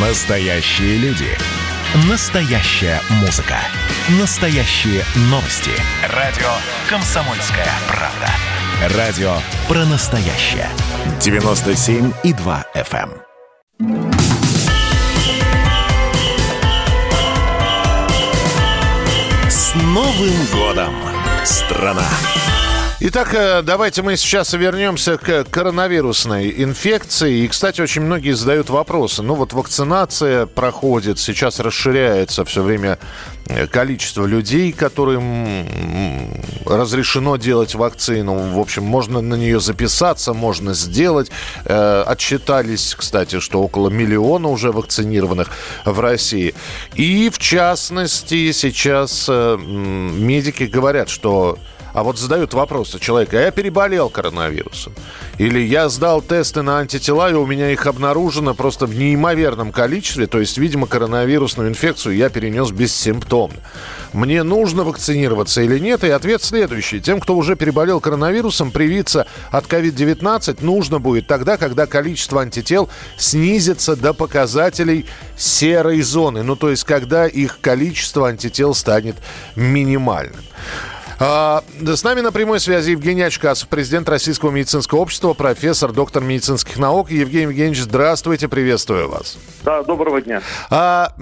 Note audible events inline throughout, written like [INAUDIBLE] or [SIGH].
Настоящие люди. Настоящая музыка. Настоящие новости. Радио «Комсомольская правда». Радио про настоящее. 97,2 FM. эм. С Новым годом, страна! Итак, э, давайте мы сейчас вернемся к коронавирусной инфекции. И, кстати, очень многие задают вопросы. Ну вот вакцинация проходит, сейчас расширяется все время э, количество людей, которым разрешено делать вакцину. В общем, можно на нее записаться, можно сделать. Э, Отчитались, кстати, что около миллиона уже вакцинированных в России. И, в частности, сейчас медики говорят, что а вот задают вопросы человека, а я переболел коронавирусом. Или я сдал тесты на антитела, и у меня их обнаружено просто в неимоверном количестве. То есть, видимо, коронавирусную инфекцию я перенес бессимптомно. Мне нужно вакцинироваться или нет? И ответ следующий. Тем, кто уже переболел коронавирусом, привиться от COVID-19 нужно будет тогда, когда количество антител снизится до показателей серой зоны. Ну, то есть, когда их количество антител станет минимальным. А, С нами на прямой связи Евгений Очкасов, президент Российского медицинского общества, профессор, доктор медицинских наук. Евгений Евгеньевич, здравствуйте, приветствую вас. Да, доброго дня. А,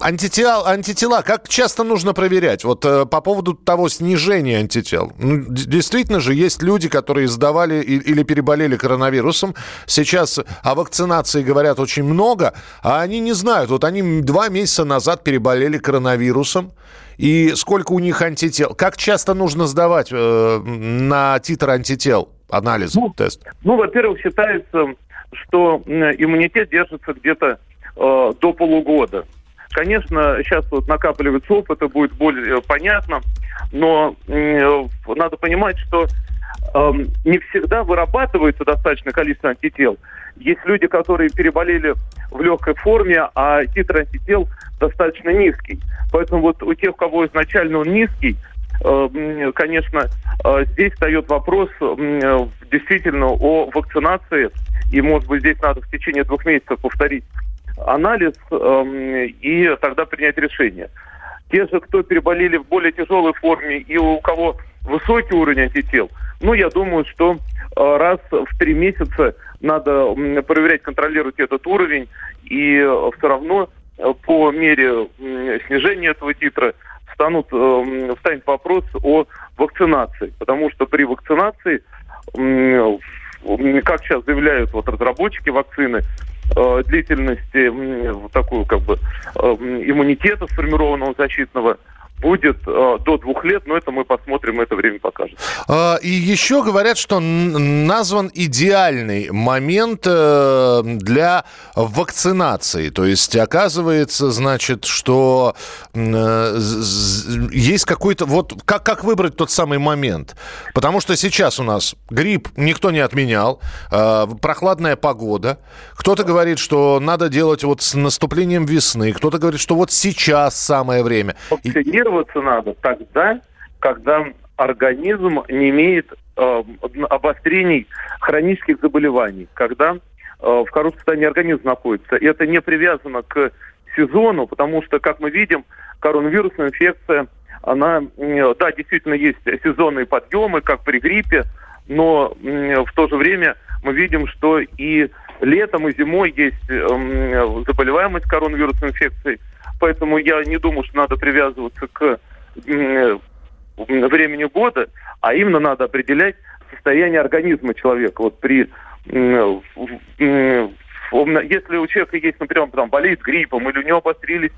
антитела, антитела, как часто нужно проверять? Вот э, по поводу того снижения антител. Ну, действительно же есть люди, которые сдавали или переболели коронавирусом. Сейчас о вакцинации говорят очень много, а они не знают. Вот они два месяца назад переболели коронавирусом. И сколько у них антител? Как часто нужно сдавать э, на титр антител анализ, Ну, тест? Ну, во-первых, считается, что м, иммунитет держится где-то э, до полугода. Конечно, сейчас вот накапливается опыт, это будет более э, понятно, но э, надо понимать, что эм, не всегда вырабатывается достаточное количество антител. Есть люди, которые переболели в легкой форме, а титр антител достаточно низкий. Поэтому вот у тех, у кого изначально он низкий, э, конечно, э, здесь встает вопрос э, действительно о вакцинации. И, может быть, здесь надо в течение двух месяцев повторить анализ эм, и тогда принять решение. Те же, кто переболели в более тяжелой форме и у кого высокий уровень антител, ну, я думаю, что э, раз в три месяца надо проверять, контролировать этот уровень, и все равно э, по мере снижения этого титра станут, встанет вопрос о вакцинации. Потому что при вакцинации, как сейчас заявляют вот разработчики вакцины, э, длительности такую как бы э, иммунитета сформированного защитного будет э, до двух лет, но это мы посмотрим, это время покажет. А, И еще говорят, что назван идеальный момент э, для вакцинации. То есть оказывается, значит, что э, есть какой-то... Вот как, как выбрать тот самый момент? Потому что сейчас у нас грипп никто не отменял, э, прохладная погода. Кто-то говорит, что надо делать вот с наступлением весны. Кто-то говорит, что вот сейчас самое время. И- Вакцинироваться надо тогда, когда организм не имеет э, обострений хронических заболеваний, когда э, в хорошем состоянии организм находится. И это не привязано к сезону, потому что, как мы видим, коронавирусная инфекция, она, э, да, действительно есть сезонные подъемы, как при гриппе, но м, в то же время мы видим, что и летом, и зимой есть эм, заболеваемость коронавирусной инфекцией. Поэтому я не думаю, что надо привязываться к м, времени года, а именно надо определять состояние организма человека. Вот при в- если у человека есть, например, там болеет гриппом или у него обострились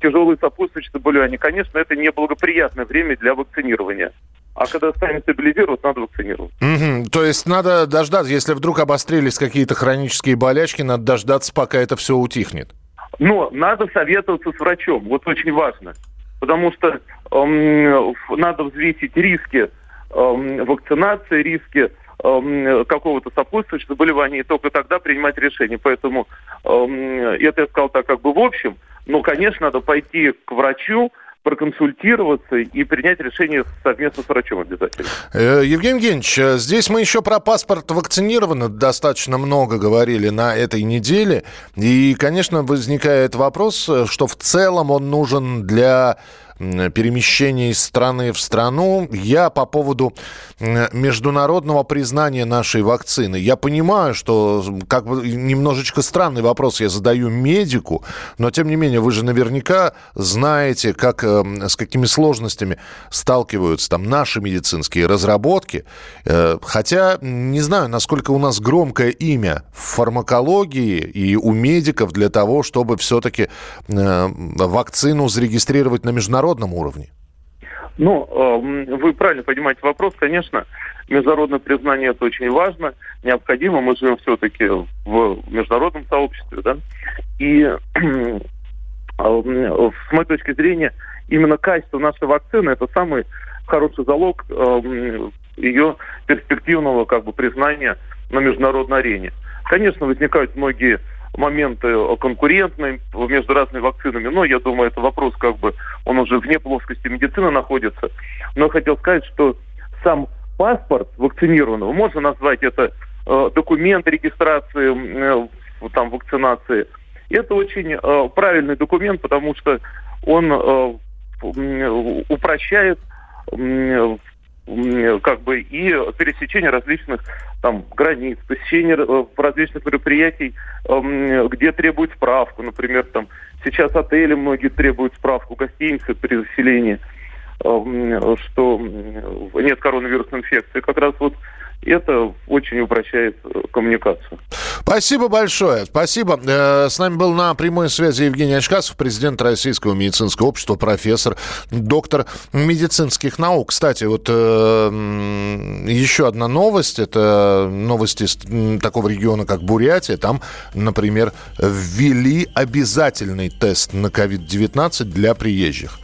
тяжелые сопутствующие заболевания, конечно, это неблагоприятное время для вакцинирования. А когда станет стабилизироваться, надо вакцинировать. Мгм. То есть надо дождаться, если вдруг обострились какие-то хронические болячки, надо дождаться, пока это все утихнет. Но надо советоваться с врачом, вот очень важно. Потому что эм, надо взвесить риски эм, вакцинации, риски эм, какого-то сопутствующего заболевания, и только тогда принимать решение. Поэтому эм, это я сказал так как бы в общем, но, конечно, надо пойти к врачу, проконсультироваться и принять решение совместно с врачом обязательно. Э, Евгений Евгеньевич, э, здесь мы еще про паспорт вакцинированных достаточно много говорили на этой неделе. И, конечно, возникает вопрос, э, что в целом он нужен для перемещения из страны в страну. Я по поводу международного признания нашей вакцины. Я понимаю, что как бы немножечко странный вопрос я задаю медику, но тем не менее вы же наверняка знаете, как, эм, с какими сложностями сталкиваются там наши медицинские разработки. Э, хотя не знаю, насколько у нас громкое имя в фармакологии и у медиков для того, чтобы все-таки э, вакцину зарегистрировать на международном уровне. Ну, эм, вы правильно понимаете вопрос. Конечно, международное признание это очень важно, необходимо. Мы живем все-таки в международном сообществе, да. И [CLEARS THROAT] эм, с моей точки зрения, именно качество нашей вакцины это самый хороший залог эм, ее перспективного как бы признания на международной арене. Конечно, возникают многие моменты конкурентные между разными вакцинами. Но я думаю, это вопрос как бы, он уже вне плоскости медицины находится. Но я хотел сказать, что сам паспорт вакцинированного, можно назвать это э, документ регистрации э, там, вакцинации. Это очень э, правильный документ, потому что он э, упрощает как бы и пересечение различных там границ, посещение э, различных мероприятий, эм, где требуют справку, например, там сейчас отели многие требуют справку, гостиницы при заселении, эм, что нет коронавирусной инфекции. Как раз вот это очень упрощает э, коммуникацию. Спасибо большое. Спасибо. Э, с нами был на прямой связи Евгений Очкасов, президент Российского медицинского общества, профессор, доктор медицинских наук. Кстати, вот э, еще одна новость. Это новости из такого региона, как Бурятия. Там, например, ввели обязательный тест на COVID-19 для приезжих.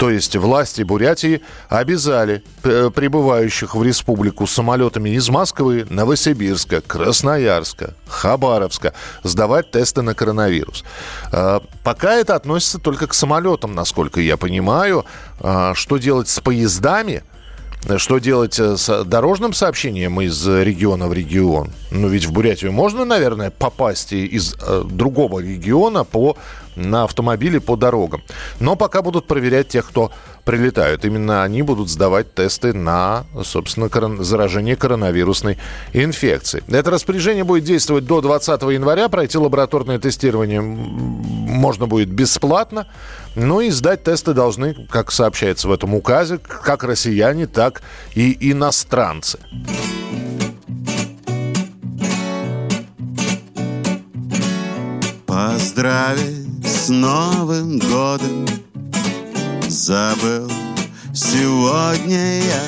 То есть власти Бурятии обязали э, прибывающих в республику самолетами из Москвы, Новосибирска, Красноярска, Хабаровска сдавать тесты на коронавирус. Э, пока это относится только к самолетам, насколько я понимаю. Э, что делать с поездами – что делать с дорожным сообщением из региона в регион? Ну, ведь в Бурятию можно, наверное, попасть из э, другого региона по, на автомобиле по дорогам. Но пока будут проверять тех, кто прилетают. Именно они будут сдавать тесты на, собственно, корон... заражение коронавирусной инфекцией. Это распоряжение будет действовать до 20 января. Пройти лабораторное тестирование можно будет бесплатно. Ну и сдать тесты должны, как сообщается в этом указе, как россияне, так и иностранцы. Поздравить Новым годом Забыл. Сегодня я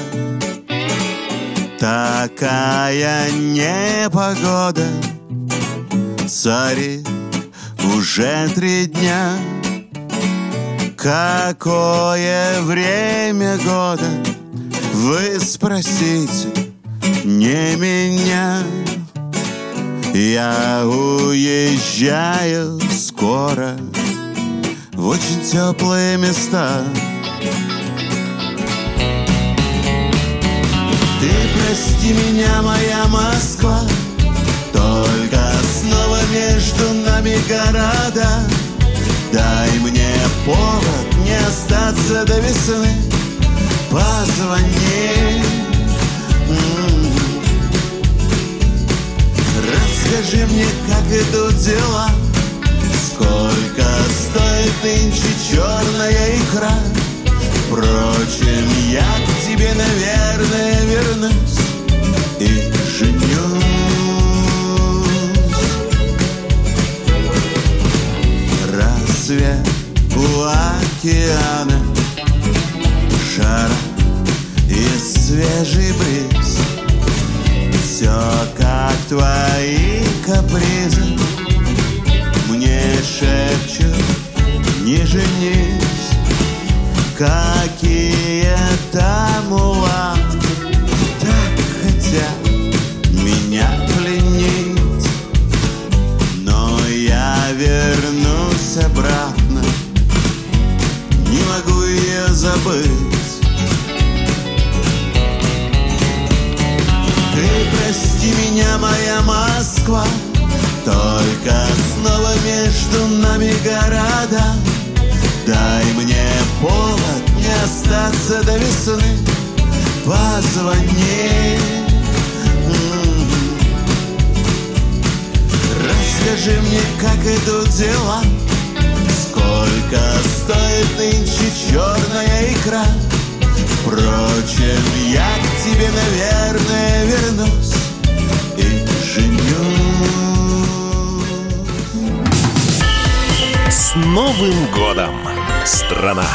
Такая непогода. Царит уже три дня. Какое время года? Вы спросите не меня. Я уезжаю скоро В очень теплые места. Ты прости меня, моя Москва. Только снова между нами города. Дай мне повод не остаться до весны. Позвони. Расскажи мне, как идут дела нынче черная икра. Впрочем, я к тебе, наверное, вернусь И женюсь. Рассвет у океана Жара и свежий бриз? Все как твои капризы Мне шепчут, не женись. Какие там мулаты Так хотят меня пленить? Но я вернусь обратно. Не могу ее забыть. Ты прости меня, моя Москва. Только снова между нами города Дай мне повод не остаться до весны. Позвони. Расскажи мне, как идут дела. Сколько стоит нынче черная икра? Впрочем, я к тебе, наверное, вернусь И женюсь. С Новым годом, страна!